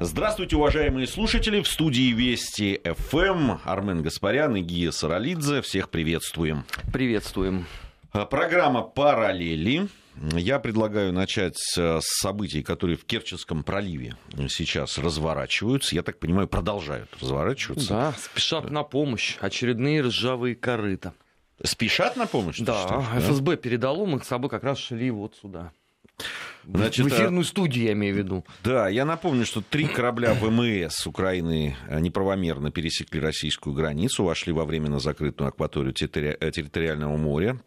Здравствуйте, уважаемые слушатели. В студии Вести ФМ Армен Гаспарян и Гия Саралидзе. Всех приветствуем. Приветствуем. А, программа «Параллели». Я предлагаю начать с событий, которые в Керченском проливе сейчас разворачиваются. Я так понимаю, продолжают разворачиваться. Да, спешат на помощь. Очередные ржавые корыта. Спешат на помощь? Да, ФСБ да? передало, мы с собой как раз шли вот сюда. Значит, в эфирную студию, я имею в виду. Да, я напомню, что три корабля ВМС Украины неправомерно пересекли российскую границу, вошли во временно закрытую акваторию территориального моря.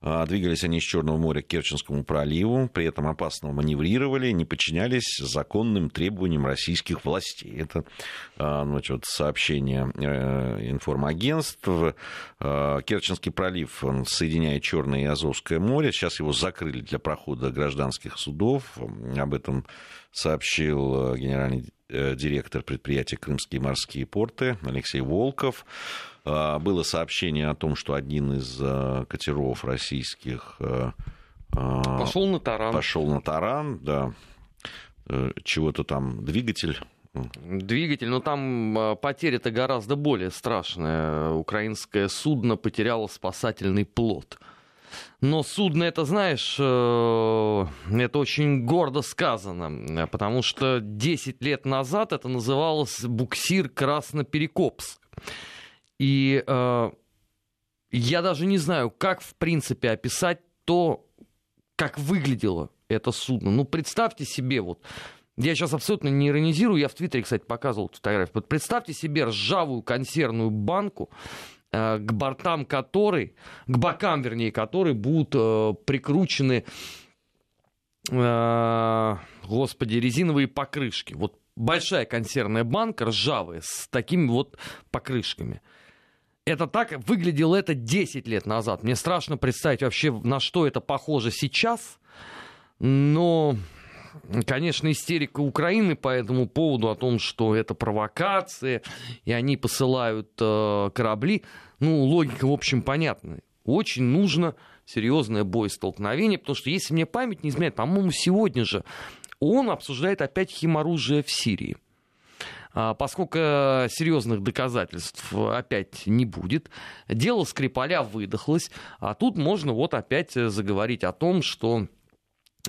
А, двигались они из Черного моря к Керченскому проливу, при этом опасно маневрировали, не подчинялись законным требованиям российских властей. Это а, значит, сообщение э, информагентств. А, Керченский пролив он соединяет Черное и Азовское море. Сейчас его закрыли для прохода гражданских судов. Об этом сообщил э, генеральный э, директор предприятия «Крымские морские порты» Алексей Волков. А, было сообщение о том, что один из а, катеров российских а, пошел на таран. Пошел на таран, да. Э, чего-то там двигатель Двигатель, но там потеря-то гораздо более страшная. Украинское судно потеряло спасательный плот. Но судно, это, знаешь, э, это очень гордо сказано, потому что 10 лет назад это называлось буксир Красноперекопск. И э, я даже не знаю, как в принципе описать то, как выглядело это судно. Ну, представьте себе, вот, я сейчас абсолютно не иронизирую, я в Твиттере, кстати, показывал фотографию. Вот представьте себе ржавую консервную банку, э, к бортам которой, к бокам, вернее, которой будут э, прикручены, э, господи, резиновые покрышки. Вот большая консервная банка, ржавая, с такими вот покрышками – это так выглядело это 10 лет назад. Мне страшно представить вообще, на что это похоже сейчас. Но, конечно, истерика Украины по этому поводу о том, что это провокация, и они посылают э, корабли. Ну, логика, в общем, понятная. Очень нужно серьезное боестолкновение, потому что, если мне память не изменяет, по-моему, сегодня же он обсуждает опять химоружие в Сирии. А, поскольку серьезных доказательств опять не будет. Дело Скрипаля выдохлось, а тут можно вот опять заговорить о том, что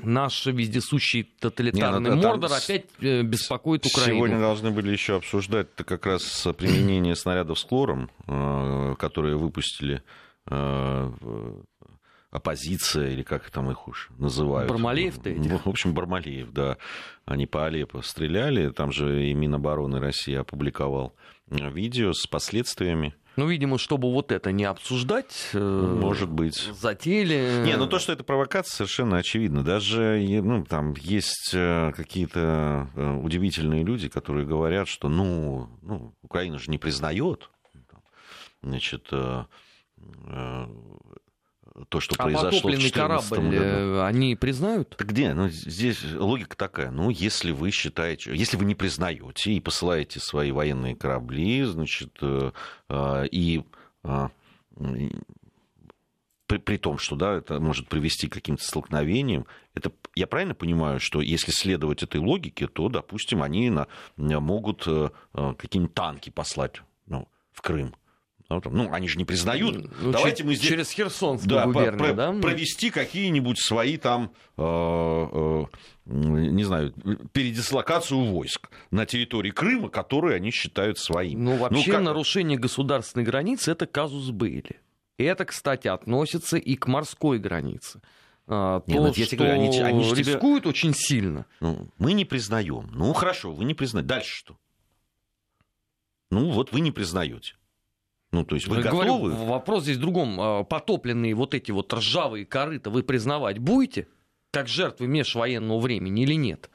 наш вездесущий тоталитарный Не, ну, Мордор опять э, беспокоит Украину. Сегодня должны были еще обсуждать как раз применение снарядов с хлором, э, которые выпустили э, оппозиция, или как там их уж называют. Бармалеев-то этих? В общем, Бармалеев, да. Они по Алеппо стреляли, там же и Минобороны России опубликовал видео с последствиями. Ну, видимо, чтобы вот это не обсуждать, э, может быть, затеяли. Не, ну то, что это провокация, совершенно очевидно. Даже ну, там есть э, какие-то э, удивительные люди, которые говорят, что ну, ну Украина же не признает, значит, то, что а произошло в корабль году. Э, они признают? Так где? Ну, здесь логика такая. Ну, если вы считаете, если вы не признаете и посылаете свои военные корабли, значит, э, э, и при, при том, что да, это может привести к каким-то столкновениям, это, я правильно понимаю, что если следовать этой логике, то, допустим, они на, могут какие-нибудь танки послать ну, в Крым? Ну, они же не признают. Ну, Давайте мы здесь... Через Херсонскую да, губернию, про- да? Провести какие-нибудь свои там, э, э, не знаю, передислокацию войск на территории Крыма, которые они считают своими. Ну, вообще ну, как... нарушение государственной границы – это казус Бейли. И это, кстати, относится и к морской границе. А, то, Нет, ну, что говорю, они, они же рискуют тебя... очень сильно. Ну, мы не признаем. Ну, хорошо, вы не признаете. Дальше что? Ну, вот вы не признаете. Ну, то есть вы Я готовы? Говорю, вопрос здесь в другом. А, потопленные вот эти вот ржавые корыта вы признавать будете? Как жертвы межвоенного времени или нет?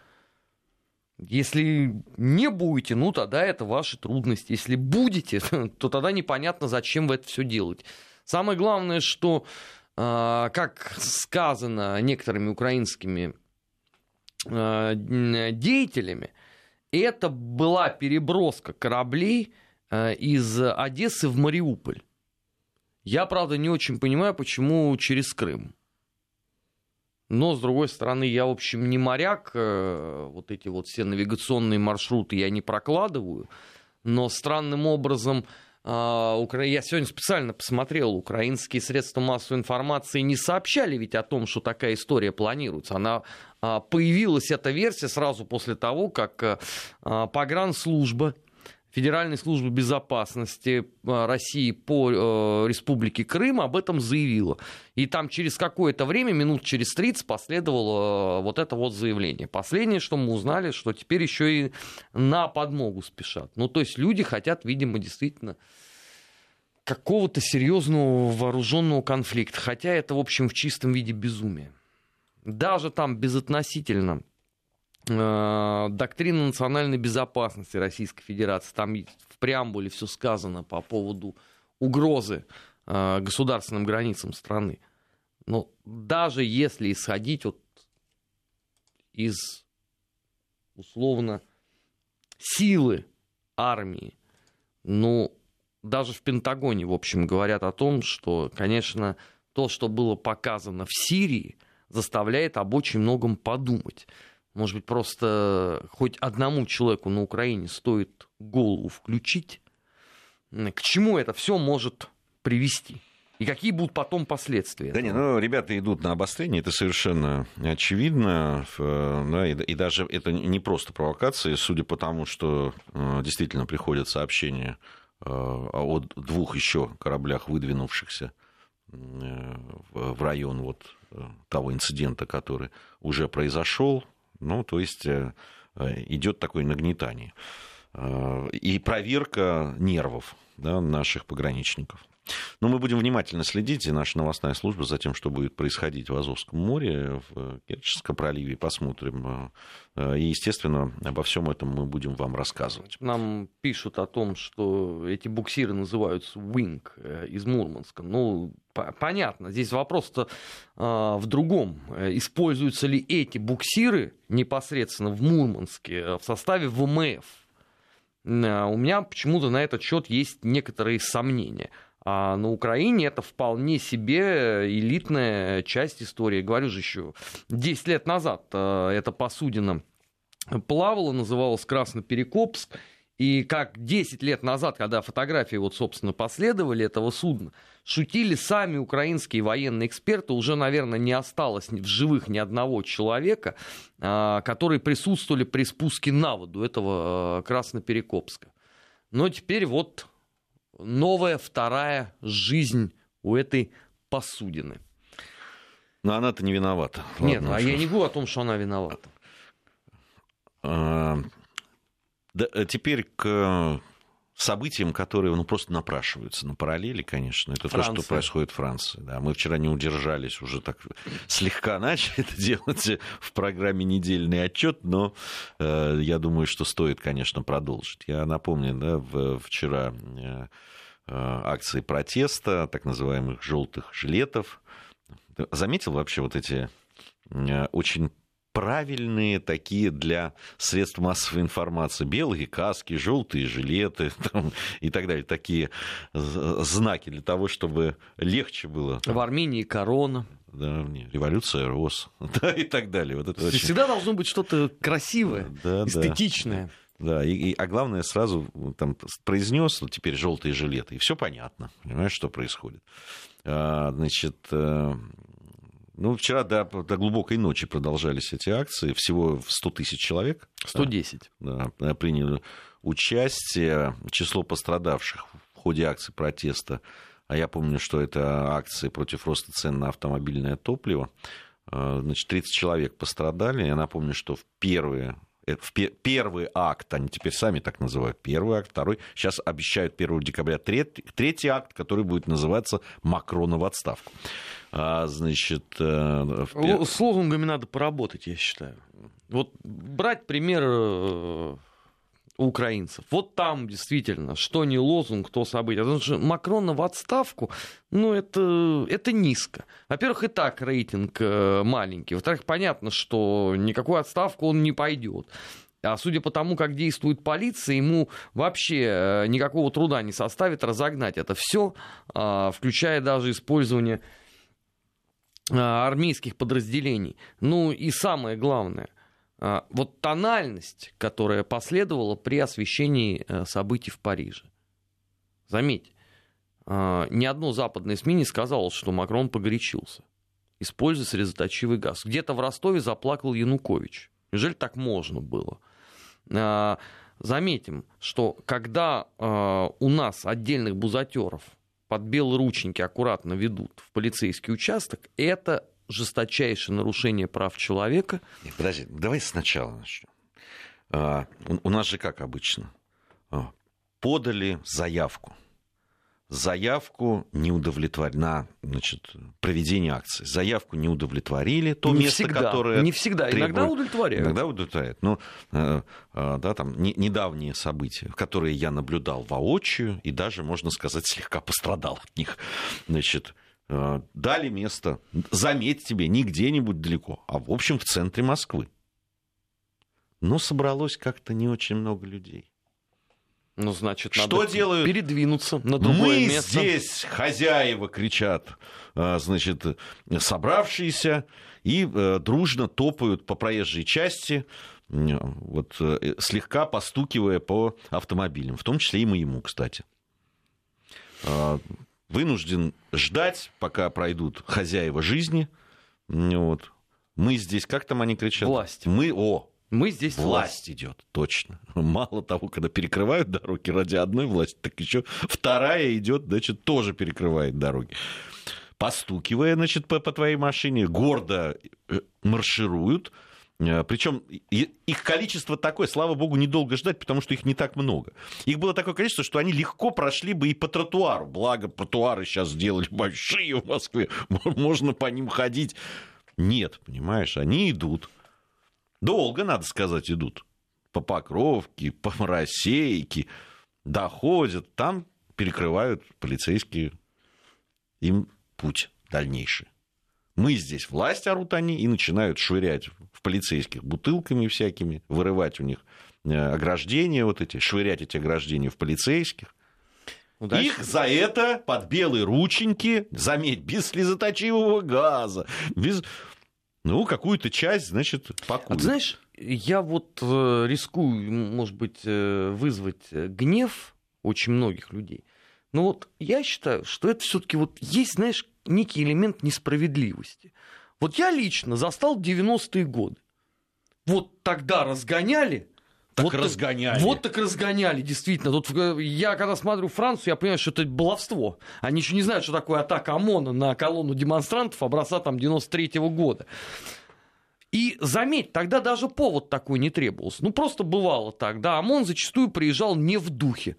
Если не будете, ну тогда это ваши трудности. Если будете, то тогда непонятно, зачем вы это все делаете. Самое главное, что, а, как сказано некоторыми украинскими а, деятелями, это была переброска кораблей из Одессы в Мариуполь. Я, правда, не очень понимаю, почему через Крым. Но, с другой стороны, я, в общем, не моряк, э, вот эти вот все навигационные маршруты я не прокладываю, но странным образом а, я сегодня специально посмотрел, украинские средства массовой информации не сообщали ведь о том, что такая история планируется. Она а, появилась, эта версия, сразу после того, как э, погранслужба Федеральной службы безопасности э, России по э, Республике Крым об этом заявила. И там через какое-то время, минут через 30, последовало э, вот это вот заявление. Последнее, что мы узнали, что теперь еще и на подмогу спешат. Ну, то есть люди хотят, видимо, действительно какого-то серьезного вооруженного конфликта. Хотя это, в общем, в чистом виде безумие. Даже там безотносительно доктрина национальной безопасности Российской Федерации. Там в преамбуле все сказано по поводу угрозы э, государственным границам страны. Но даже если исходить вот из условно силы армии, ну, даже в Пентагоне, в общем, говорят о том, что, конечно, то, что было показано в Сирии, заставляет об очень многом подумать. Может быть, просто хоть одному человеку на Украине стоит голову включить, к чему это все может привести? И какие будут потом последствия? Да не, ну, ребята идут на обострение, это совершенно очевидно. Да, и, и даже это не просто провокации, судя по тому, что э, действительно приходят сообщения э, о двух еще кораблях, выдвинувшихся э, в район вот того инцидента, который уже произошел. Ну, то есть э, э, идет такое нагнетание. Э, и проверка нервов да, наших пограничников. Но мы будем внимательно следить, и наша новостная служба, за тем, что будет происходить в Азовском море, в Керченском проливе, посмотрим. И, естественно, обо всем этом мы будем вам рассказывать. Нам пишут о том, что эти буксиры называются Wing из Мурманска. Ну, понятно. Здесь вопрос-то э, в другом. Используются ли эти буксиры непосредственно в Мурманске э, в составе ВМФ? Э, у меня почему-то на этот счет есть некоторые сомнения. А на Украине это вполне себе элитная часть истории. Говорю же еще, 10 лет назад э, эта посудина плавала, называлась Красноперекопск. И как 10 лет назад, когда фотографии, вот, собственно, последовали этого судна, шутили сами украинские военные эксперты, уже, наверное, не осталось в живых ни одного человека, а, которые присутствовали при спуске на воду этого а, Красноперекопска. Но теперь вот новая вторая жизнь у этой посудины. Но она-то не виновата. Нет, Ладно, а что... я не говорю о том, что она виновата. А, да, э, теперь к событиям, которые ну, просто напрашиваются на параллели, конечно. Это Франция. то, что происходит в Франции. Да. Мы вчера не удержались, уже так слегка начали это делать в программе «Недельный отчет», но э, я думаю, что стоит, конечно, продолжить. Я напомню, да, в, вчера э, акции протеста, так называемых желтых жилетов. Заметил вообще вот эти э, очень правильные такие для средств массовой информации. Белые каски, желтые жилеты там, и так далее. Такие знаки для того, чтобы легче было. В Армении корона. Да, революция рос. Да, и так далее. Вот это очень... Всегда должно быть что-то красивое, да, эстетичное. Да. Да, и, и, а главное, сразу там произнес, вот теперь желтые жилеты, и все понятно, понимаешь, что происходит. А, значит, э, ну, вчера до, до глубокой ночи продолжались эти акции. Всего 100 тысяч человек. 110. Да, приняли участие. Число пострадавших в ходе акции протеста. А я помню, что это акции против роста цен на автомобильное топливо. А, значит, 30 человек пострадали. Я напомню, что в первые э, в первый акт, они теперь сами так называют, первый акт, второй, сейчас обещают 1 декабря третий, третий акт, который будет называться «Макрона в отставку». А, значит... Э, в... С лозунгами надо поработать, я считаю. Вот брать пример э, украинцев. Вот там действительно, что не лозунг, то событие. Потому что Макрона в отставку, ну, это, это низко. Во-первых, и так рейтинг э, маленький. Во-вторых, понятно, что никакую отставку он не пойдет. А судя по тому, как действует полиция, ему вообще никакого труда не составит разогнать это все, а, включая даже использование армейских подразделений. Ну и самое главное, вот тональность, которая последовала при освещении событий в Париже. Заметьте, ни одно западное СМИ не сказало, что Макрон погорячился, используя слезоточивый газ. Где-то в Ростове заплакал Янукович. Неужели так можно было? Заметим, что когда э, у нас отдельных бузатеров под белые рученьки аккуратно ведут в полицейский участок, это жесточайшее нарушение прав человека. Подожди, давай сначала начнем. А, у, нас же как обычно. А, подали заявку заявку не удовлетворили на значит, проведение акции. Заявку не удовлетворили, то не место, всегда, которое... Не всегда, требует, иногда удовлетворяют. Иногда удовлетворяют. Но э, э, да, там, не, недавние события, которые я наблюдал воочию, и даже, можно сказать, слегка пострадал от них. Значит, дали место, заметь тебе, не где-нибудь далеко, а, в общем, в центре Москвы. Но собралось как-то не очень много людей. Ну, значит, надо что делают? передвинуться на другое Мы место. здесь хозяева кричат, а, значит, собравшиеся и э, дружно топают по проезжей части, вот, э, слегка постукивая по автомобилям, в том числе и моему, кстати. Вынужден ждать, пока пройдут хозяева жизни. Вот. Мы здесь, как там они кричат? Власть. Мы, о, мы здесь власть, власть идет, точно. Мало того, когда перекрывают дороги ради одной власти, так еще вторая идет, значит, тоже перекрывает дороги. Постукивая, значит, по, по твоей машине, гордо э, маршируют. Э, Причем их количество такое, слава богу, недолго ждать, потому что их не так много. Их было такое количество, что они легко прошли бы и по тротуару. Благо, тротуары сейчас сделали большие в Москве, можно по ним ходить. Нет, понимаешь, они идут Долго, надо сказать, идут. По Покровке, по Моросейке. Доходят. Там перекрывают полицейские им путь дальнейший. Мы здесь власть орут они и начинают швырять в полицейских бутылками всякими, вырывать у них э, ограждения вот эти, швырять эти ограждения в полицейских. Удачи. Их за это под белые рученьки, заметь, без слезоточивого газа, без ну, какую-то часть, значит, пакуют. А ты знаешь, я вот э, рискую, может быть, э, вызвать гнев очень многих людей. Но вот я считаю, что это все-таки вот есть, знаешь, некий элемент несправедливости. Вот я лично застал 90-е годы. Вот тогда разгоняли, так вот разгоняли. Так, вот так разгоняли, действительно. Тут э, я когда смотрю Францию, я понимаю, что это баловство. Они еще не знают, что такое атака ОМОНа на колонну демонстрантов образца там 93 -го года. И заметь, тогда даже повод такой не требовался. Ну, просто бывало так, да, ОМОН зачастую приезжал не в духе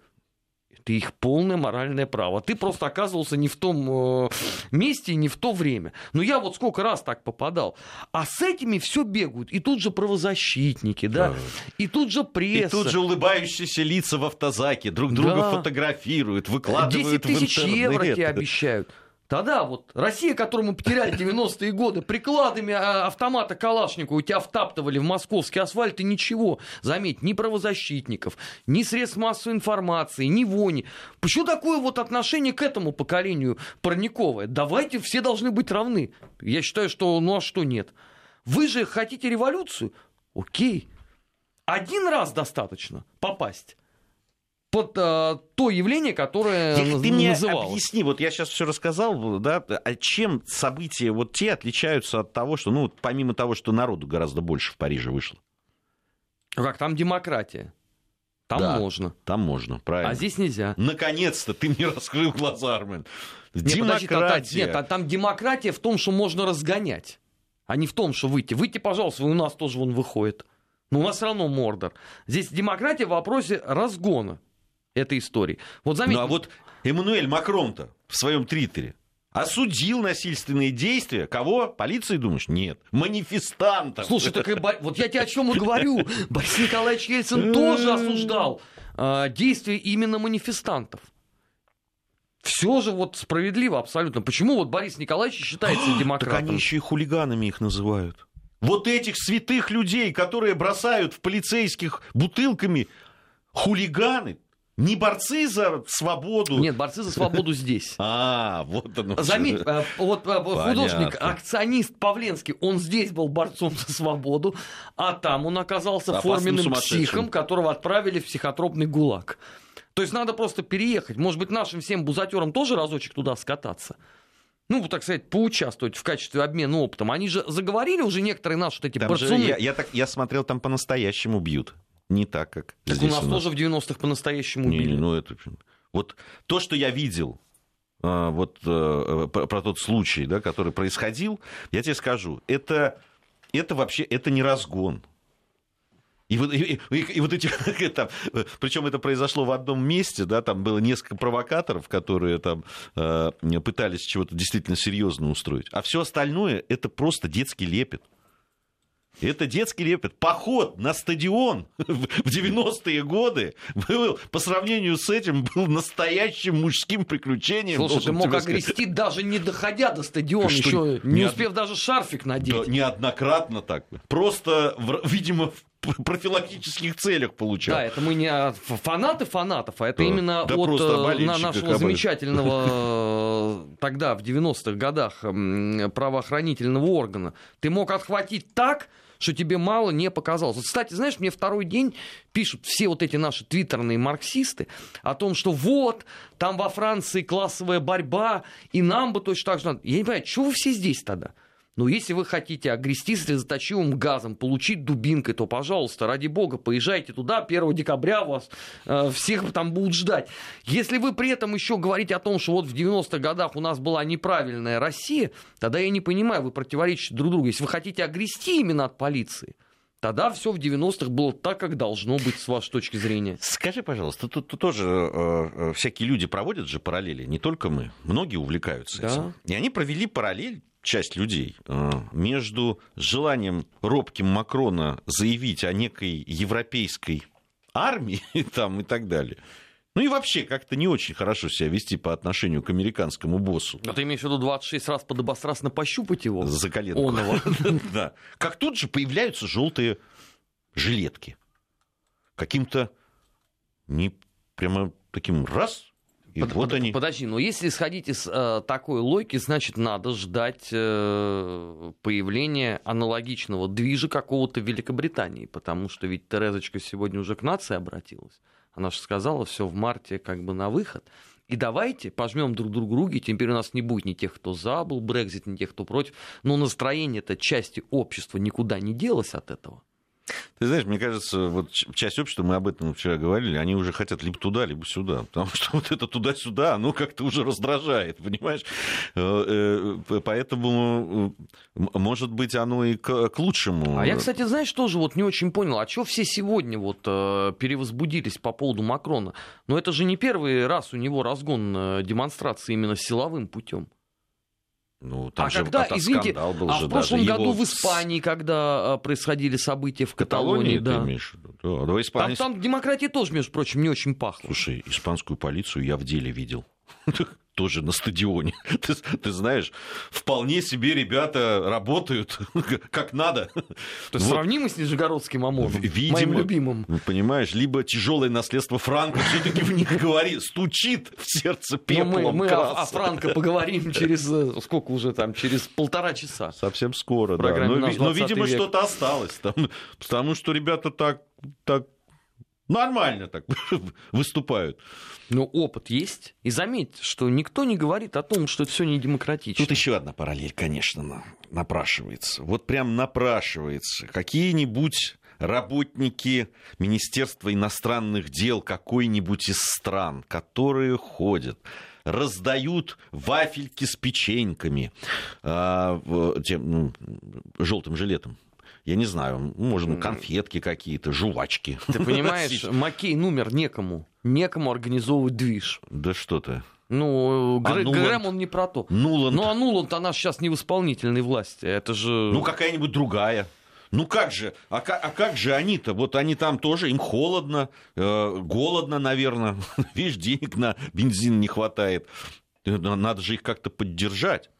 это их полное моральное право. Ты просто оказывался не в том э, месте не в то время. Но я вот сколько раз так попадал. А с этими все бегают. И тут же правозащитники, да, и тут же пресса. И тут же улыбающиеся лица в автозаке, друг друга да. фотографируют, выкладывают 10 тысяч в интернет. евро тебе обещают. Тогда вот Россия, которую мы потеряли 90-е годы, прикладами а, автомата Калашникова у тебя втаптывали в московский асфальт и ничего. Заметь, ни правозащитников, ни средств массовой информации, ни вони. Почему такое вот отношение к этому поколению парниковое? Давайте все должны быть равны. Я считаю, что ну а что нет. Вы же хотите революцию? Окей. Один раз достаточно попасть под а, то явление, которое Если ты мне называлось. объясни, вот я сейчас все рассказал, да, а чем события вот те отличаются от того, что, ну, помимо того, что народу гораздо больше в Париже вышло? Как там демократия? Там да, можно. Там можно, правильно. А здесь нельзя. Наконец-то ты мне раскрыл глаза, Армен. Демократия. Нет, подожди, нет, там, там демократия в том, что можно разгонять, а не в том, что выйти. Выйти, пожалуйста, у нас тоже вон выходит. Но у нас все равно Мордор. Здесь демократия в вопросе разгона этой истории. Вот заметьте... Ну а вот Эммануэль Макрон-то в своем твиттере осудил насильственные действия. Кого? Полиции, думаешь? Нет. Манифестантов. Слушай, так и, вот я тебе о чем и говорю. Борис Николаевич Ельцин тоже осуждал э, действия именно манифестантов. Все же вот справедливо абсолютно. Почему вот Борис Николаевич считается демократом? Так они еще и хулиганами их называют. Вот этих святых людей, которые бросают в полицейских бутылками, хулиганы, Не борцы за свободу. Нет, борцы за свободу здесь. А, вот оно. Заметь, э, вот э, художник, акционист Павленский, он здесь был борцом за свободу, а там он оказался форменным психом, которого отправили в психотропный гулаг. То есть надо просто переехать. Может быть, нашим всем бузатерам тоже разочек туда скататься ну, так сказать, поучаствовать в качестве обмена опытом. Они же заговорили уже некоторые наши вот эти там борцуны. Же, я, я, так, я смотрел, там по-настоящему бьют. Не так, как так здесь у нас, у нас тоже в 90-х по-настоящему не, били. Не, ну это... Вот то, что я видел, а, вот э, про тот случай, да, который происходил, я тебе скажу, это, это вообще это не разгон. И вот, и, и, и вот эти, там, причем это произошло в одном месте, да, там было несколько провокаторов, которые там э, пытались чего-то действительно серьезно устроить, а все остальное это просто детский лепет. Это детский лепет. Поход на стадион в 90-е годы был, по сравнению с этим, был настоящим мужским приключением. Слушай, ты мог огрести, даже не доходя до стадиона, Что, еще не, не успев даже шарфик надеть. Да, неоднократно так. Просто, видимо, в профилактических целях получал. Да, это мы не фанаты фанатов, а это да. именно да от э, нашего замечательного э, тогда, в 90-х годах, правоохранительного органа. Ты мог отхватить так, что тебе мало не показалось. Вот, кстати, знаешь, мне второй день пишут все вот эти наши твиттерные марксисты о том, что вот, там во Франции классовая борьба, и нам бы точно так же надо. Я не понимаю, что вы все здесь тогда? Но если вы хотите огрести слезоточивым газом, получить дубинкой, то, пожалуйста, ради бога, поезжайте туда, 1 декабря вас э, всех там будут ждать. Если вы при этом еще говорите о том, что вот в 90-х годах у нас была неправильная Россия, тогда я не понимаю, вы противоречите друг другу. Если вы хотите огрести именно от полиции, Тогда все в 90-х было так, как должно быть, с вашей точки зрения. Скажи, пожалуйста, тут, тут тоже э, э, всякие люди проводят же параллели, не только мы. Многие увлекаются да. этим. И они провели параллель часть людей э, между желанием робким Макрона заявить о некой европейской армии там, и так далее. Ну и вообще как-то не очень хорошо себя вести по отношению к американскому боссу. А ты имеешь в виду 26 раз подобострастно пощупать его? За коленку. Да. Как тут же появляются желтые жилетки. Каким-то не прямо таким раз и под, вот под, они. Подожди, но если исходить из э, такой логики, значит, надо ждать э, появления аналогичного движа какого-то Великобритании, потому что ведь Терезочка сегодня уже к нации обратилась. Она же сказала, все в марте как бы на выход. И давайте пожмем друг другу руки, теперь у нас не будет ни тех, кто за был Брекзит, ни тех, кто против. Но настроение этой части общества никуда не делось от этого. Ты знаешь, мне кажется, вот часть общества, мы об этом вчера говорили, они уже хотят либо туда, либо сюда. Потому что вот это туда-сюда, оно как-то уже раздражает, понимаешь? Э, э, поэтому, э, может быть, оно и к, к лучшему. А я, кстати, знаешь, тоже вот не очень понял, а что все сегодня вот перевозбудились по поводу Макрона? Но это же не первый раз у него разгон демонстрации именно силовым путем. Ну, там а же когда, извините, был а же в прошлом году его... в Испании, когда а, происходили события в Каталонии, Каталонии да. ты имеешь? Да, да, Испании... там, там демократия тоже, между прочим, не очень пахла. Слушай, испанскую полицию я в деле видел. тоже на стадионе. Ты, ты знаешь, вполне себе ребята работают как надо. То есть вот. сравнимы с Нижегородским ОМОНом, Видимо, моим любимым. Понимаешь, либо тяжелое наследство Франка все-таки в них говорит, стучит в сердце пеплом мы, мы о, о Франко поговорим через э, сколько уже там, через полтора часа. Совсем скоро, да. Но, но видимо, что-то осталось. Там, потому что ребята так, так нормально так выступают. Но опыт есть. И заметь, что никто не говорит о том, что это все не демократично. Тут еще одна параллель, конечно, напрашивается. Вот прям напрашивается. Какие-нибудь работники Министерства иностранных дел какой-нибудь из стран, которые ходят раздают вафельки с печеньками э, тем ну, желтым жилетом я не знаю, можно конфетки какие-то, жвачки. Ты понимаешь, Макей номер некому. Некому организовывать движ. Да что ты. Ну, а. Нуланд... Грэм он не про то. Нуланд. Ну, а Нуланд, она сейчас не в исполнительной власти. Это же... Ну, какая-нибудь другая. Ну как же, а как, а как же они-то? Вот они там тоже, им холодно, э, голодно, наверное. Видишь, денег на бензин не хватает. Надо же их как-то поддержать.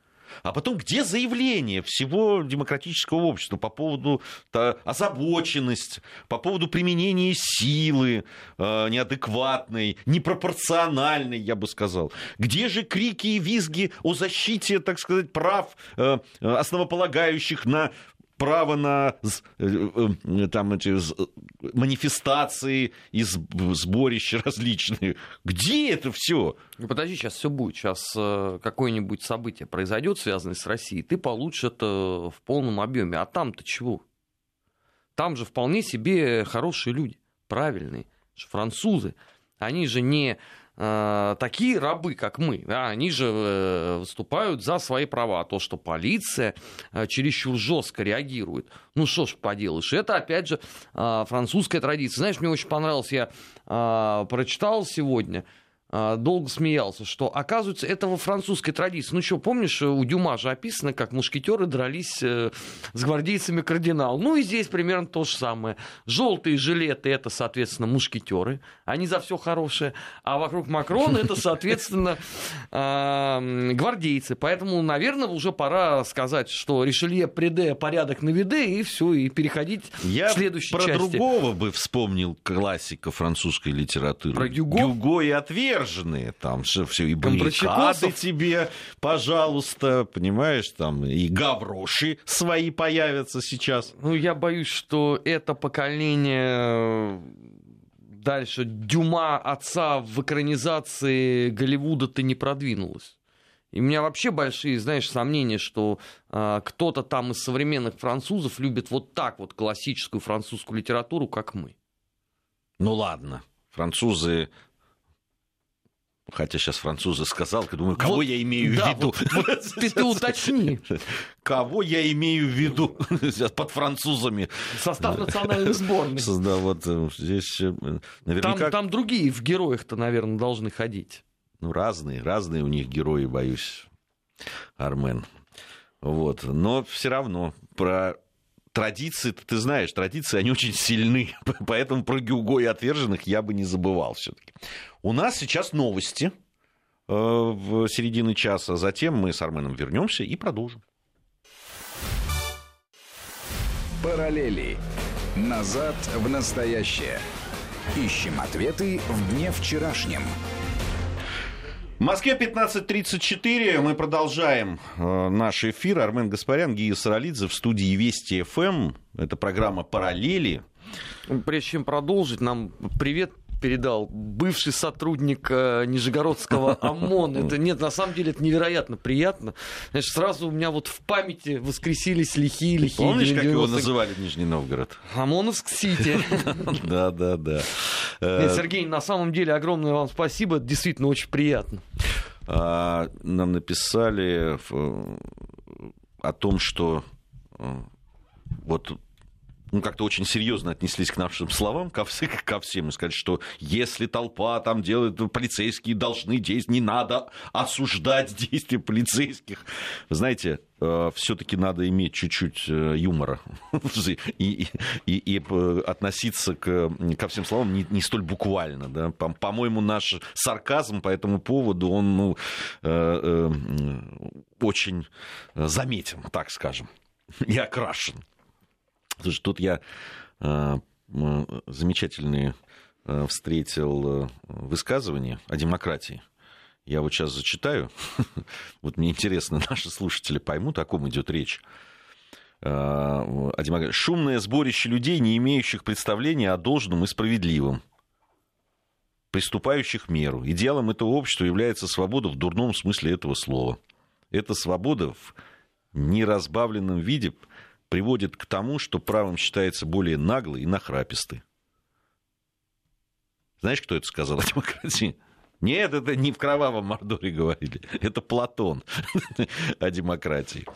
А потом, где заявление всего демократического общества по поводу озабоченности, по поводу применения силы э, неадекватной, непропорциональной, я бы сказал? Где же крики и визги о защите, так сказать, прав э, основополагающих на право на э, э, там, эти, манифестации и сборища различные. Где это все? Ну, подожди, сейчас все будет. Сейчас э, какое-нибудь событие произойдет, связанное с Россией, ты получишь это в полном объеме. А там-то чего? Там же вполне себе хорошие люди, правильные, французы. Они же не Э, такие рабы, как мы, да, они же э, выступают за свои права. То, что полиция э, чересчур жестко реагирует. Ну что ж поделаешь. Это, опять же, французская традиция. Знаешь, мне очень понравилось, я прочитал сегодня, долго смеялся, что, оказывается, это во французской традиции. Ну что, помнишь, у Дюма же описано, как мушкетеры дрались э, с гвардейцами кардинал. Ну и здесь примерно то же самое. Желтые жилеты это, соответственно, мушкетеры. Они за все хорошее. А вокруг Макрона это, соответственно, гвардейцы. Поэтому, наверное, уже пора сказать, что Ришелье преде порядок на виде, и все, и переходить Я к следующей про части. другого бы вспомнил классика французской литературы. Про Гюго? Гюго и ответ подвержены, там же все и баррикады тебе, пожалуйста, понимаешь, там и гавроши свои появятся сейчас. Ну, я боюсь, что это поколение дальше Дюма отца в экранизации Голливуда-то не продвинулось. И у меня вообще большие, знаешь, сомнения, что э, кто-то там из современных французов любит вот так вот классическую французскую литературу, как мы. Ну ладно, французы Хотя сейчас французы сказал, я думаю, кого вот, я имею да, в виду? Вот, вот ты, ты уточни. Кого я имею в виду под французами? Состав национальной сборной. Да, вот э, здесь э, наверняка... Там, там другие в героях-то, наверное, должны ходить. Ну, разные, разные у них герои, боюсь, Армен. Вот. Но все равно про традиции, ты знаешь, традиции, они очень сильны. Поэтому про Гюго и отверженных я бы не забывал все-таки. У нас сейчас новости э, в середине часа. Затем мы с Арменом вернемся и продолжим. Параллели. Назад в настоящее. Ищем ответы в дне вчерашнем. В Москве 15.34. Мы продолжаем э, наш эфир. Армен Гаспарян, Гия Саралидзе в студии Вести ФМ. Это программа «Параллели». Прежде чем продолжить, нам привет передал бывший сотрудник э, Нижегородского ОМОН. Это нет, на самом деле это невероятно приятно. Значит, сразу у меня вот в памяти воскресились лихие, лихие. Помнишь, как его называли Нижний Новгород? ОМОНовск-Сити. Да, да, да. Сергей, на самом деле огромное вам спасибо. Это действительно очень приятно. А, нам написали о том, что э, вот ну, как-то очень серьезно отнеслись к нашим словам, ко, ко всем, и сказать, что если толпа там делает, полицейские должны действовать, не надо осуждать действия полицейских. Знаете, э, все-таки надо иметь чуть-чуть э, юмора и, и, и относиться к, ко всем словам не, не столь буквально. Да? По- по-моему, наш сарказм по этому поводу, он ну, э, очень заметен, так скажем, и окрашен. Слушай, тут я э, замечательные э, встретил э, высказывания о демократии. Я вот сейчас зачитаю. вот мне интересно, наши слушатели поймут, о ком идет речь. Демократии. Шумное сборище людей, не имеющих представления о должном и справедливом приступающих меру. Идеалом этого общества является свобода в дурном смысле этого слова. Эта свобода в неразбавленном виде приводит к тому, что правым считается более наглый и нахрапистый. Знаешь, кто это сказал о демократии? Нет, это не в кровавом Мордоре говорили. Это Платон о демократии.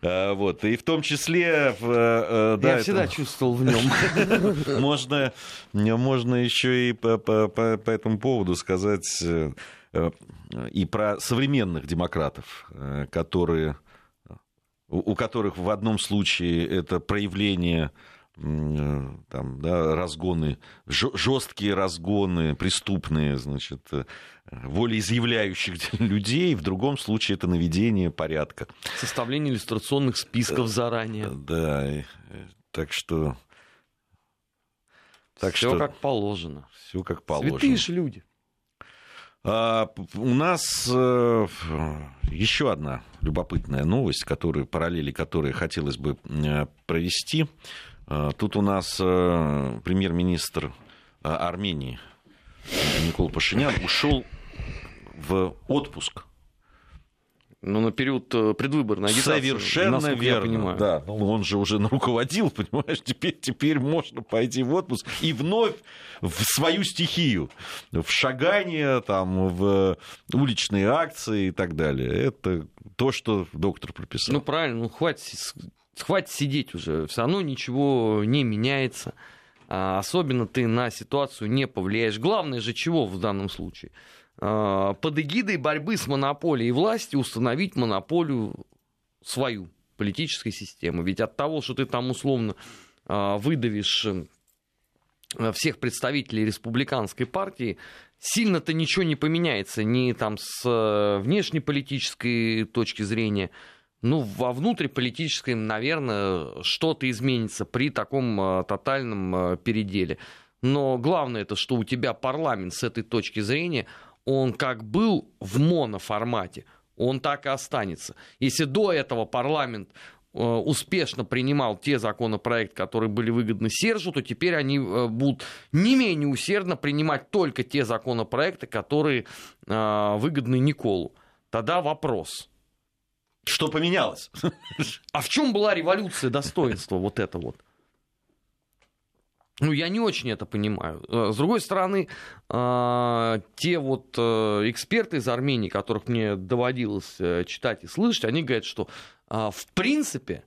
А, вот. И в том числе... Э, да, Я это... всегда чувствовал в нем. можно, можно еще и по, по, по, по этому поводу сказать э, э, и про современных демократов, которые у которых в одном случае это проявление там, да, разгоны, жесткие разгоны, преступные, значит, волеизъявляющих людей, в другом случае это наведение порядка. Составление иллюстрационных списков заранее. Да, так что... Так все что, как положено. Все как положено. Святые же люди. А, у нас э, еще одна любопытная новость, которую, параллели которой хотелось бы э, провести. А, тут у нас э, премьер-министр Армении Никол Пашинян ушел в отпуск ну, на период э, предвыборной агитации. Совершенно верно. Я понимаю. Да, ну, он же уже руководил, понимаешь, теперь, теперь можно пойти в отпуск и вновь в свою стихию, в шагание, там, в уличные акции и так далее. Это то, что доктор прописал. Ну, правильно, ну, хватит, хватит сидеть уже, все равно ничего не меняется. А особенно ты на ситуацию не повлияешь. Главное же чего в данном случае – Э, под эгидой борьбы с монополией власти установить монополию свою политической системы. Ведь от того, что ты там условно э, выдавишь э, всех представителей республиканской партии, сильно-то ничего не поменяется ни там с внешнеполитической точки зрения, ну, во внутриполитической, наверное, что-то изменится при таком тотальном переделе. Но главное это, что у тебя парламент с этой точки зрения – он как был в моноформате, он так и останется. Если до этого парламент э, успешно принимал те законопроекты, которые были выгодны Сержу, то теперь они э, будут не менее усердно принимать только те законопроекты, которые э, выгодны Николу. Тогда вопрос. Что поменялось? А в чем была революция достоинства вот это вот? Ну, я не очень это понимаю. Э, с другой стороны, э, те вот э, эксперты из Армении, которых мне доводилось читать и слышать, они говорят, что в принципе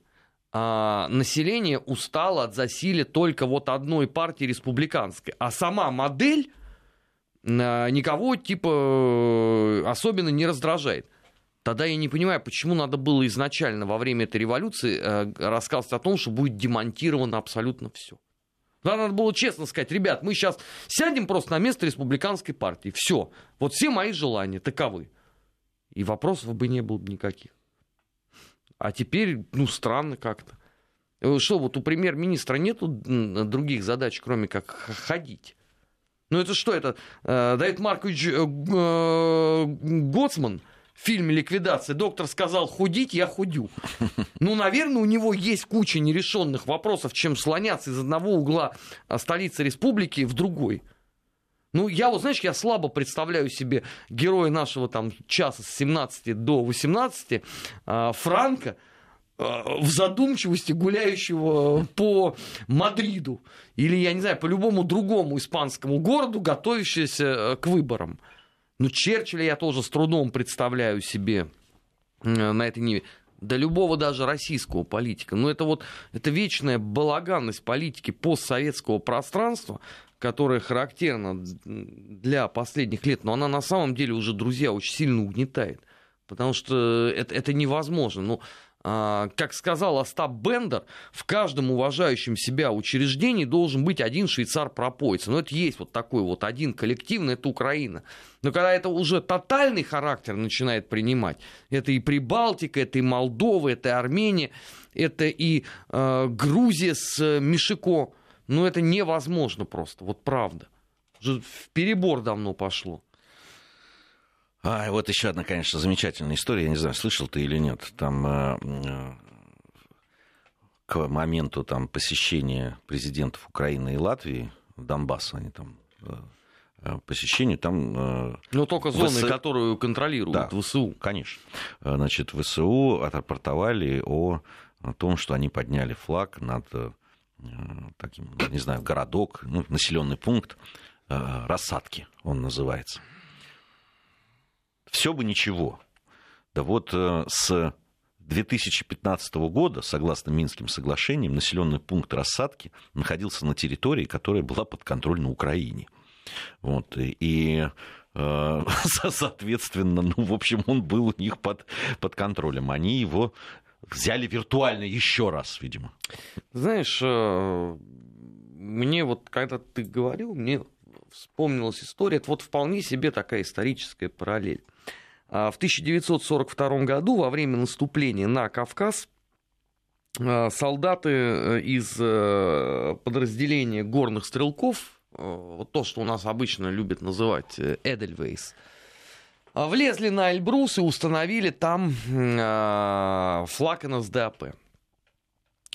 население устало от засилия только вот одной партии республиканской, а сама модель никого типа особенно не раздражает. Тогда я не понимаю, почему надо было изначально во время этой революции рассказывать о том, что будет демонтировано абсолютно все. Да, надо было честно сказать, ребят, мы сейчас сядем просто на место республиканской партии. Все. Вот все мои желания таковы. И вопросов бы не было никаких. А теперь, ну, странно как-то. Э, что, вот у премьер-министра нету других задач, кроме как ходить? Ну, это что, это э, Давид Маркович э, э, Гоцман – в фильме «Ликвидация» доктор сказал худить, я худю. Ну, наверное, у него есть куча нерешенных вопросов, чем слоняться из одного угла а, столицы республики в другой. Ну, я вот, знаешь, я слабо представляю себе героя нашего там часа с 17 до 18, э, Франка, э, в задумчивости гуляющего по Мадриду или, я не знаю, по любому другому испанскому городу, готовящегося э, к выборам. Ну, Черчилля я тоже с трудом представляю себе на этой ниве. Да любого даже российского политика. Но это вот это вечная балаганность политики постсоветского пространства, которая характерна для последних лет, но она на самом деле уже, друзья, очень сильно угнетает. Потому что это, это невозможно. Ну, как сказал Остап Бендер, в каждом уважающем себя учреждении должен быть один швейцар-пропойца. Но это есть вот такой вот один коллективный, это Украина. Но когда это уже тотальный характер начинает принимать, это и Прибалтика, это и Молдова, это и Армения, это и э, Грузия с Мишико, ну это невозможно просто, вот правда. В перебор давно пошло. А, вот еще одна, конечно, замечательная история. Я не знаю, слышал ты или нет. Там э, э, к моменту там, посещения президентов Украины и Латвии, Донбасс, они там э, посещению, там... Ну, только зоны, ВС... которую контролируют да, ВСУ. Конечно. Значит, ВСУ отрапортовали о, о том, что они подняли флаг над таким, не знаю, городок, ну, населенный пункт, рассадки он называется все бы ничего. Да вот э, с 2015 года, согласно Минским соглашениям, населенный пункт рассадки находился на территории, которая была под контролем на Украине. Вот, и э, соответственно, ну, в общем, он был у них под, под контролем. Они его взяли виртуально еще раз, видимо. Знаешь, э, мне вот, когда ты говорил, мне вспомнилась история, это вот вполне себе такая историческая параллель. А, в 1942 году, во время наступления на Кавказ, а, солдаты э, из э, подразделения горных стрелков, вот то, что у нас обычно любят называть Эдельвейс, влезли на Эльбрус и установили там флаг НСДАП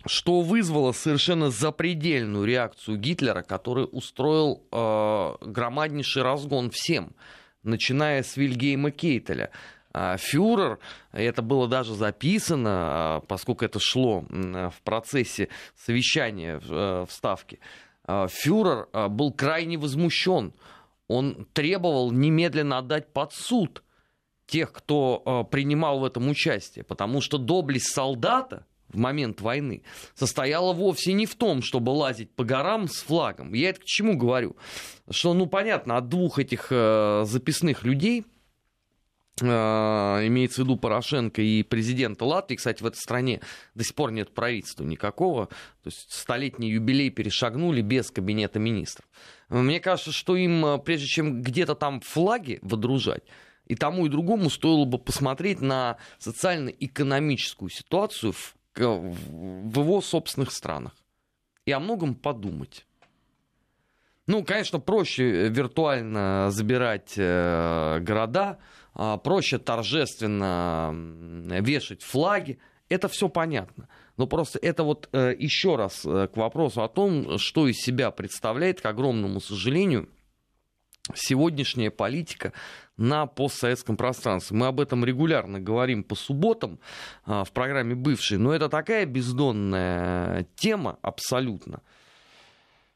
что вызвало совершенно запредельную реакцию Гитлера, который устроил э, громаднейший разгон всем, начиная с Вильгейма Кейтеля. Э, фюрер, это было даже записано, э, поскольку это шло в процессе совещания э, в Ставке, э, фюрер э, был крайне возмущен. Он требовал немедленно отдать под суд тех, кто э, принимал в этом участие, потому что доблесть солдата – в момент войны состояла вовсе не в том, чтобы лазить по горам с флагом. Я это к чему говорю? Что, ну, понятно, от двух этих э, записных людей, э, имеется в виду Порошенко и президента Латвии, кстати, в этой стране до сих пор нет правительства никакого, то есть столетний юбилей перешагнули без кабинета министров. Мне кажется, что им, э, прежде чем где-то там флаги водружать, и тому и другому стоило бы посмотреть на социально-экономическую ситуацию в в его собственных странах и о многом подумать. Ну, конечно, проще виртуально забирать э, города, э, проще торжественно вешать флаги. Это все понятно. Но просто это вот э, еще раз э, к вопросу о том, что из себя представляет, к огромному сожалению, сегодняшняя политика на постсоветском пространстве. Мы об этом регулярно говорим по субботам а, в программе «Бывший», но это такая бездонная тема абсолютно,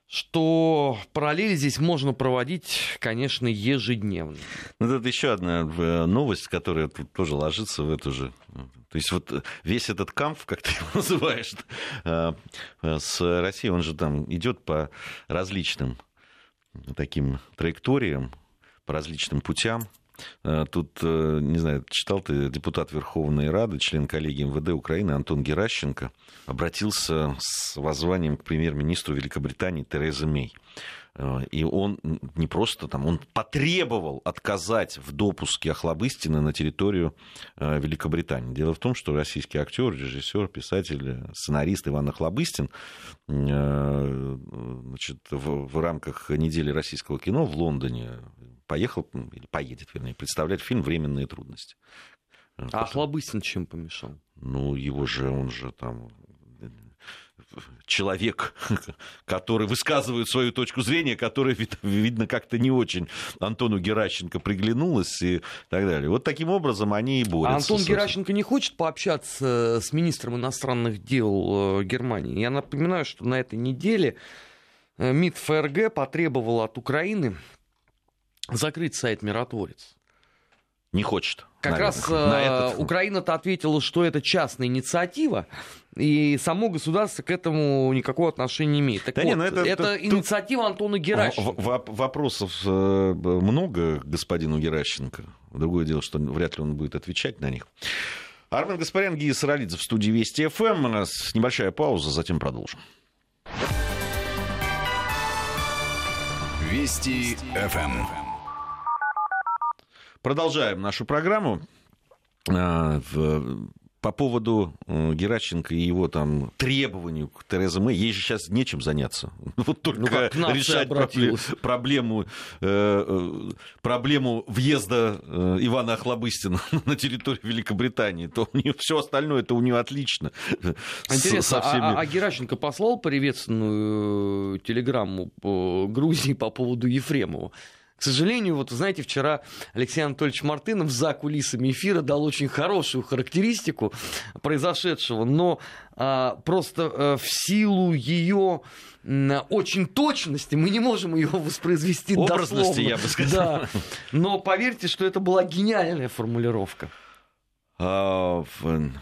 что параллели здесь можно проводить, конечно, ежедневно. Ну, это еще одна э, новость, которая тут тоже ложится в эту же... То есть вот весь этот камф, как ты его называешь, э, с Россией, он же там идет по различным таким траекториям, по различным путям. Э, тут, э, не знаю, читал ты, депутат Верховной Рады, член коллегии МВД Украины Антон Геращенко обратился с воззванием к премьер-министру Великобритании Терезе Мей. Э, и он не просто там, он потребовал отказать в допуске Охлобыстина на территорию э, Великобритании. Дело в том, что российский актер, режиссер, писатель, сценарист Иван Охлобыстин э, значит, в, в рамках недели российского кино в Лондоне поехал, или поедет, вернее, представлять фильм «Временные трудности». А Охлобыстин чем помешал? Ну, его же, он же там человек, который высказывает свою точку зрения, которая, видно, как-то не очень Антону Геращенко приглянулась и так далее. Вот таким образом они и борются. А Антон Геращенко не хочет пообщаться с министром иностранных дел э, Германии. Я напоминаю, что на этой неделе э, МИД ФРГ потребовал от Украины закрыть сайт «Миротворец» не хочет. Как наверное, раз на э, этот... Украина-то ответила, что это частная инициатива, и само государство к этому никакого отношения не имеет. Так да вот, не, ну это, это, это инициатива. Антона Геращенко. Вопросов э, много господину Геращенко. Другое дело, что вряд ли он будет отвечать на них. Армен Гаспарян, Гия Саралидзе в студии Вести ФМ. Эм. У нас небольшая пауза, затем продолжим. Вести ФМ. Продолжаем нашу программу. А, по поводу э, Геращенко и его там требованию к Терезе Мэй, ей же сейчас нечем заняться. Вот только ну, решать проблему, э, э, проблему въезда Ивана Охлобыстина на территорию Великобритании, то у нее все остальное это у нее отлично. Интересно, а, всеми... а, а Геращенко послал приветственную телеграмму по Грузии по поводу Ефремова? К сожалению, вот, знаете, вчера Алексей Анатольевич Мартынов за кулисами эфира дал очень хорошую характеристику произошедшего, но а, просто а, в силу ее очень точности, мы не можем ее воспроизвести Образности, дословно. я бы сказал. Да. Но поверьте, что это была гениальная формулировка. А,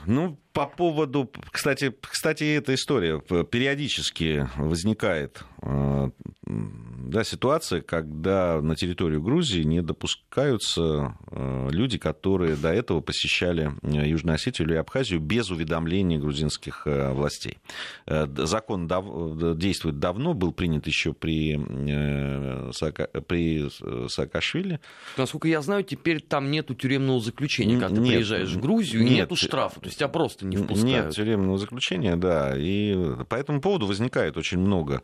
ну, по поводу, кстати, кстати, эта история периодически возникает э, да, ситуация, когда на территорию Грузии не допускаются э, люди, которые до этого посещали э, Южную Осетию или Абхазию без уведомления грузинских властей. Закон дав... действует давно, был принят еще при, Сака... при Саакашвили. Насколько я знаю, теперь там нету тюремного заключения, когда ты приезжаешь в Грузию, нет, нету штрафа, то есть тебя просто не впускают. Нет тюремного заключения, да, и по этому поводу возникает очень много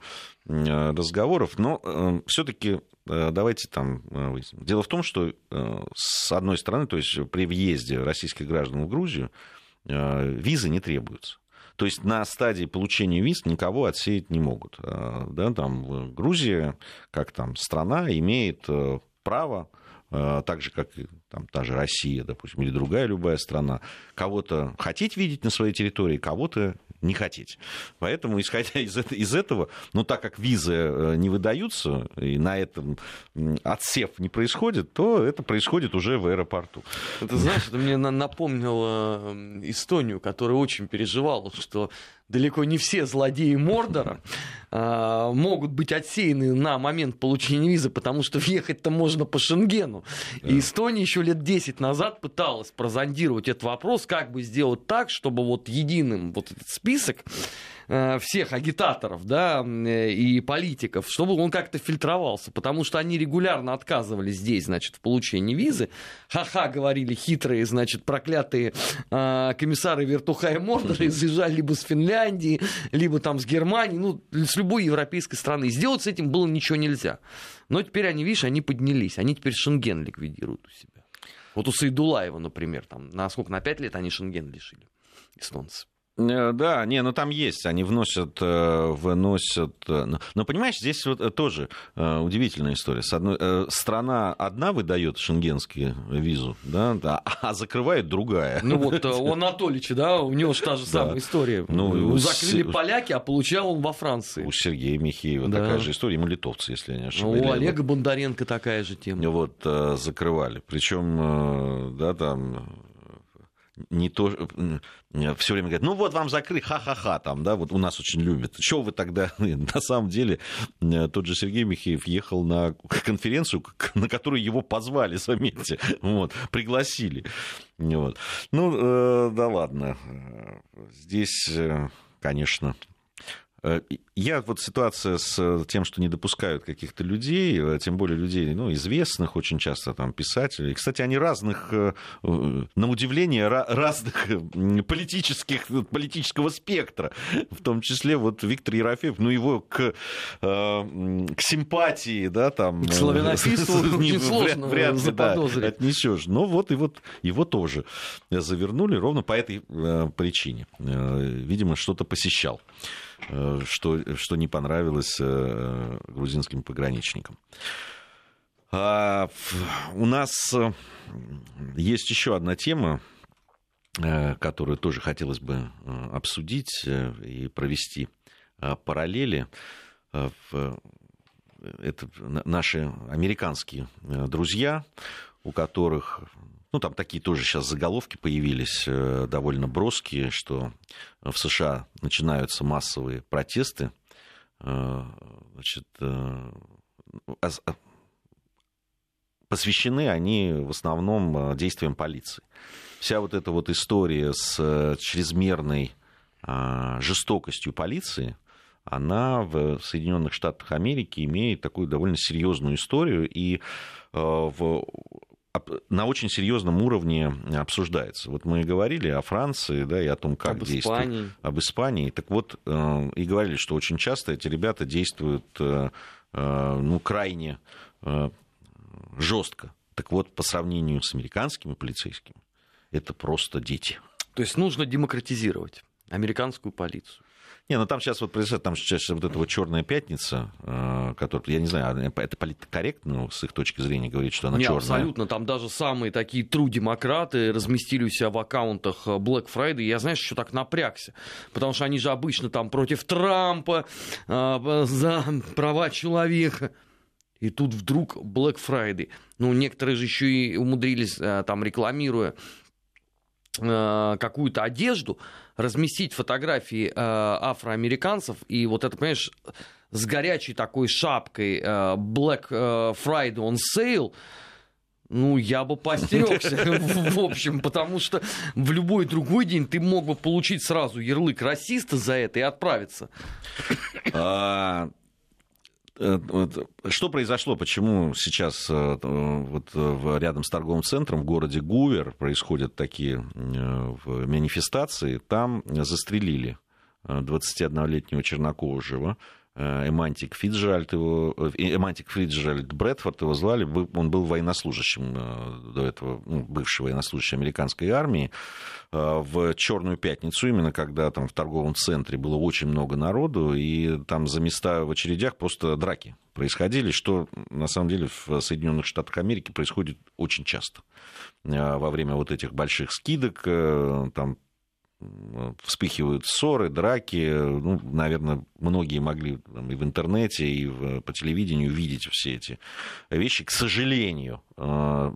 Э, разговоров, но э, все-таки э, давайте там выясним. Дело в том, что с одной стороны, то есть при въезде российских граждан в Грузию визы не требуются. То есть на стадии получения виз никого отсеять не могут. Да, там Грузия, как там страна, имеет право так же, как там, та же Россия, допустим, или другая любая страна, кого-то хотеть видеть на своей территории, кого-то не хотеть. Поэтому, исходя из, из этого, ну, так как визы э, не выдаются, и на этом отсев не происходит, то это происходит уже в аэропорту. Ты знаешь, это мне напомнило Эстонию, которая очень переживала, что далеко не все злодеи Мордора а, могут быть отсеяны на момент получения визы, потому что въехать-то можно по Шенгену. Да. И Эстония еще лет 10 назад пыталась прозондировать этот вопрос, как бы сделать так, чтобы вот единым вот этот список всех агитаторов да, э, и политиков, чтобы он как-то фильтровался, потому что они регулярно отказывались здесь, значит, в получении визы. Ха-ха, говорили хитрые, значит, проклятые э, комиссары Вертуха и Мордора, изъезжали либо с Финляндии, либо там с Германии, ну, с любой европейской страны. И сделать с этим было ничего нельзя. Но теперь они, видишь, они поднялись, они теперь Шенген ликвидируют у себя. Вот у Сайдулаева, например, там, на сколько, на пять лет они Шенген лишили, эстонцы. Э, да, не, ну там есть, они вносят, э, выносят. Э, но понимаешь, здесь вот тоже удивительная история. С одной, страна одна выдает шенгенские визу, да, да, а закрывает другая. Ну вот у Анатолича, да, у него же та же самая да. история. Ну, Закрыли с... поляки, а получал он во Франции. У Сергея Михеева да. такая же история, ему литовцы, если я не ошибаюсь. У Олега Бондаренко такая же тема. Вот закрывали. Причем, да, там не то, все время говорят, ну вот вам закрыли, ха-ха-ха, там, да, вот у нас очень любят. Что вы тогда, на самом деле, тот же Сергей Михеев ехал на конференцию, на которую его позвали, заметьте, вот, пригласили. Вот. Ну, э, да ладно, здесь, э, конечно, Э, я вот ситуация с э, тем, что не допускают каких-то людей, э, тем более людей ну, известных, очень часто там писателей. Кстати, они разных, на удивление, разных политических, политического спектра. В том числе вот Виктор Ерофеев, ну его к, к симпатии, да, там... К славянофильству очень сложно вряд ли да, отнесешь. Но вот, и вот его тоже завернули ровно по этой причине. Видимо, что-то посещал. Э, что, что не понравилось э, грузинским пограничникам. А, у нас э, есть еще одна тема, которую тоже хотелось бы обсудить и провести параллели. Это наши американские друзья, у которых ну, там такие тоже сейчас заголовки появились э, довольно броские, что в США начинаются массовые протесты. Э, значит, э, посвящены они в основном действиям полиции. Вся вот эта вот история с чрезмерной жестокостью полиции, она в Соединенных Штатах Америки имеет такую довольно серьезную историю, и в на очень серьезном уровне обсуждается. Вот мы говорили о Франции, да, и о том, как об действует. Испании. Об Испании. Так вот, э, и говорили, что очень часто эти ребята действуют э, э, ну, крайне жестко. Так вот, по сравнению с американскими полицейскими, это просто дети. То есть нужно демократизировать американскую полицию. Не, ну там сейчас вот происходит, там сейчас вот эта вот черная пятница, э, которая, я не знаю, а это политкорректно ну, с их точки зрения говорить, что она не, черная? абсолютно. Там даже самые такие тру-демократы разместили у себя в аккаунтах э, Black Friday. Я, знаешь, еще так напрягся, потому что они же обычно там против Трампа, э, за права человека. И тут вдруг Black Friday. Ну, некоторые же еще и умудрились, там, рекламируя э, какую-то одежду, разместить фотографии э, афроамериканцев, и вот это, понимаешь, с горячей такой шапкой э, Black э, Friday on Sale, ну, я бы постерегся, в общем, потому что в любой другой день ты мог бы получить сразу ярлык расиста за это и отправиться. А, что произошло, почему сейчас э, вот, рядом с торговым центром в городе Гувер происходят такие манифестации? Там застрелили 21-летнего чернокожего, Э, Эмантик Фиджеральд, его, э, Эмантик Фиджеральд Брэдфорд его звали, он был военнослужащим э, до этого, ну, бывший военнослужащий американской армии. В Черную пятницу, именно когда там в торговом центре было очень много народу, и там за места в очередях просто драки происходили, что на самом деле в Соединенных Штатах Америки происходит очень часто. Во время вот этих больших скидок, там вспыхивают ссоры, драки. Ну, наверное, многие могли там, и в интернете, и в, по телевидению видеть все эти вещи. К сожалению, э,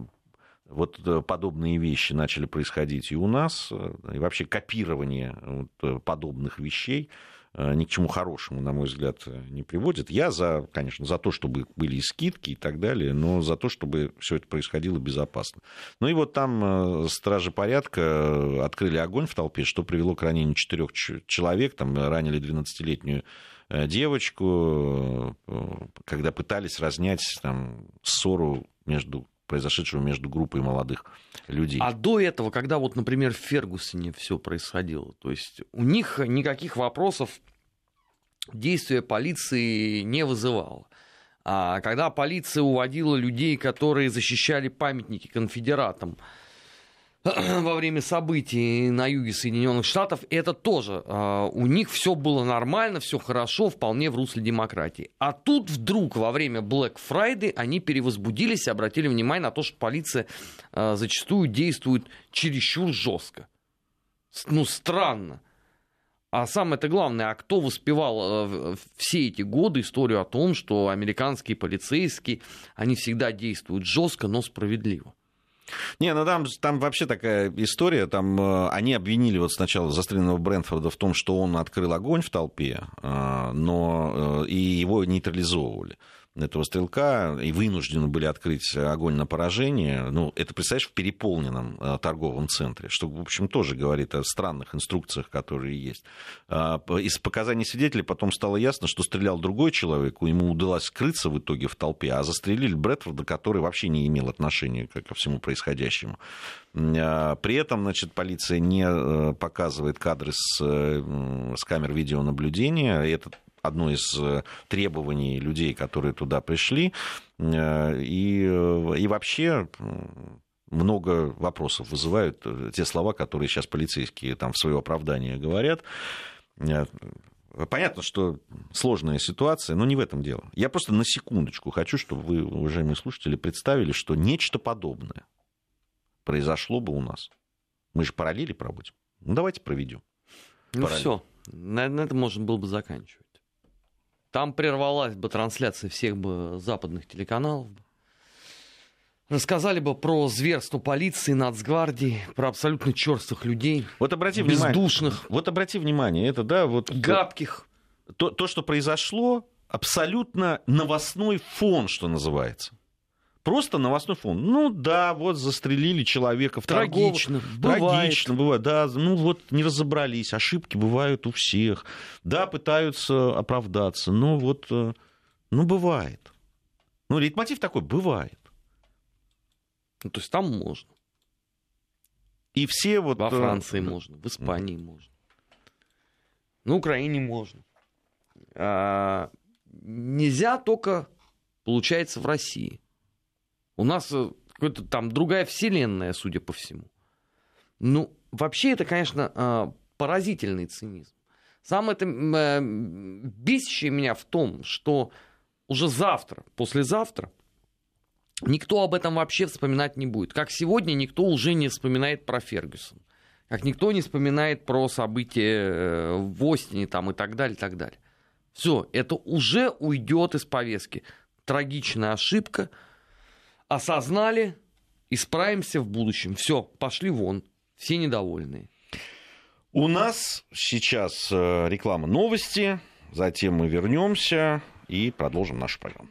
вот подобные вещи начали происходить и у нас, э, и вообще копирование вот подобных вещей Э, ни к чему хорошему, на мой взгляд, не приводит. Я за, конечно, за то, чтобы были и скидки и так далее, но за то, чтобы все это происходило безопасно. Ну и вот там э, стражи порядка э, открыли огонь в толпе, что привело к ранению четырех человек, там ранили 12-летнюю девочку, когда пытались разнять там, ссору между произошедшего между группой молодых людей. А до этого, когда вот, например, в Фергусоне все происходило, то есть у них никаких вопросов действия полиции не вызывало. А когда полиция уводила людей, которые защищали памятники конфедератам, во время событий на юге Соединенных Штатов, это тоже э, у них все было нормально, все хорошо, вполне в русле демократии. А тут вдруг во время Black Friday они перевозбудились и обратили внимание на то, что полиция э, зачастую действует чересчур жестко. Ну, странно. А самое-то главное, а кто воспевал э, все эти годы историю о том, что американские полицейские, они всегда действуют жестко, но справедливо? Не, ну там, там вообще такая история. Там э, они обвинили вот сначала застреленного Брэнфорда в том, что он открыл огонь в толпе, э, но э, и его нейтрализовывали этого стрелка и вынуждены были открыть огонь на поражение. Ну, это, представляешь, в переполненном э, торговом центре, что, в общем, тоже говорит о странных инструкциях, которые есть. Э, из показаний свидетелей потом стало ясно, что стрелял другой человек, ему удалось скрыться в итоге в толпе, а застрелили Брэдфорда, который вообще не имел отношения ко всему происходящему. Э, при этом, значит, полиция не э, показывает кадры с, э, с камер видеонаблюдения. Это одно из э, требований людей, которые туда пришли. Э, и, э, и вообще много вопросов вызывают те слова, которые сейчас полицейские там в свое оправдание говорят. Понятно, что сложная ситуация, но не в этом дело. Я просто на секундочку хочу, чтобы вы, уважаемые слушатели, представили, что нечто подобное произошло бы у нас. Мы же параллели проводим. Ну, давайте проведем. Ну, все. На, на этом можно было бы заканчивать. Там прервалась бы трансляция всех бы западных телеканалов. Рассказали бы про зверство полиции, нацгвардии, про абсолютно черствых людей. Вот обрати бездушных. Внимание, вот обрати внимание, это, да, вот... Гадких. То, то, что произошло, абсолютно новостной фон, что называется. Просто новостной фон. Ну да, вот застрелили человека в Трагично. Торговых. Бывает. Трагично бывает. Да, ну вот не разобрались. Ошибки бывают у всех. Да, пытаются оправдаться. Но вот, э, ну бывает. Ну, лейтмотив такой, бывает. Ну, то есть там можно. И все вот... Во э, Франции можно, в Испании можно. На Украине можно. А, нельзя только, получается, в России. У нас э, какая-то там другая вселенная, судя по всему. Ну, вообще это, конечно, э, поразительный цинизм. Самое это э, бесящее меня в том, что уже завтра, послезавтра, никто об этом вообще вспоминать не будет. Как сегодня никто уже не вспоминает про Фергюсон. Как никто не вспоминает про события в Остине там, и так далее, и так далее. Все, это уже уйдет из повестки. Трагичная ошибка – осознали, исправимся в будущем. Все, пошли вон. все недовольны. У нас сейчас э, реклама новости, затем мы вернемся и продолжим нашу программу.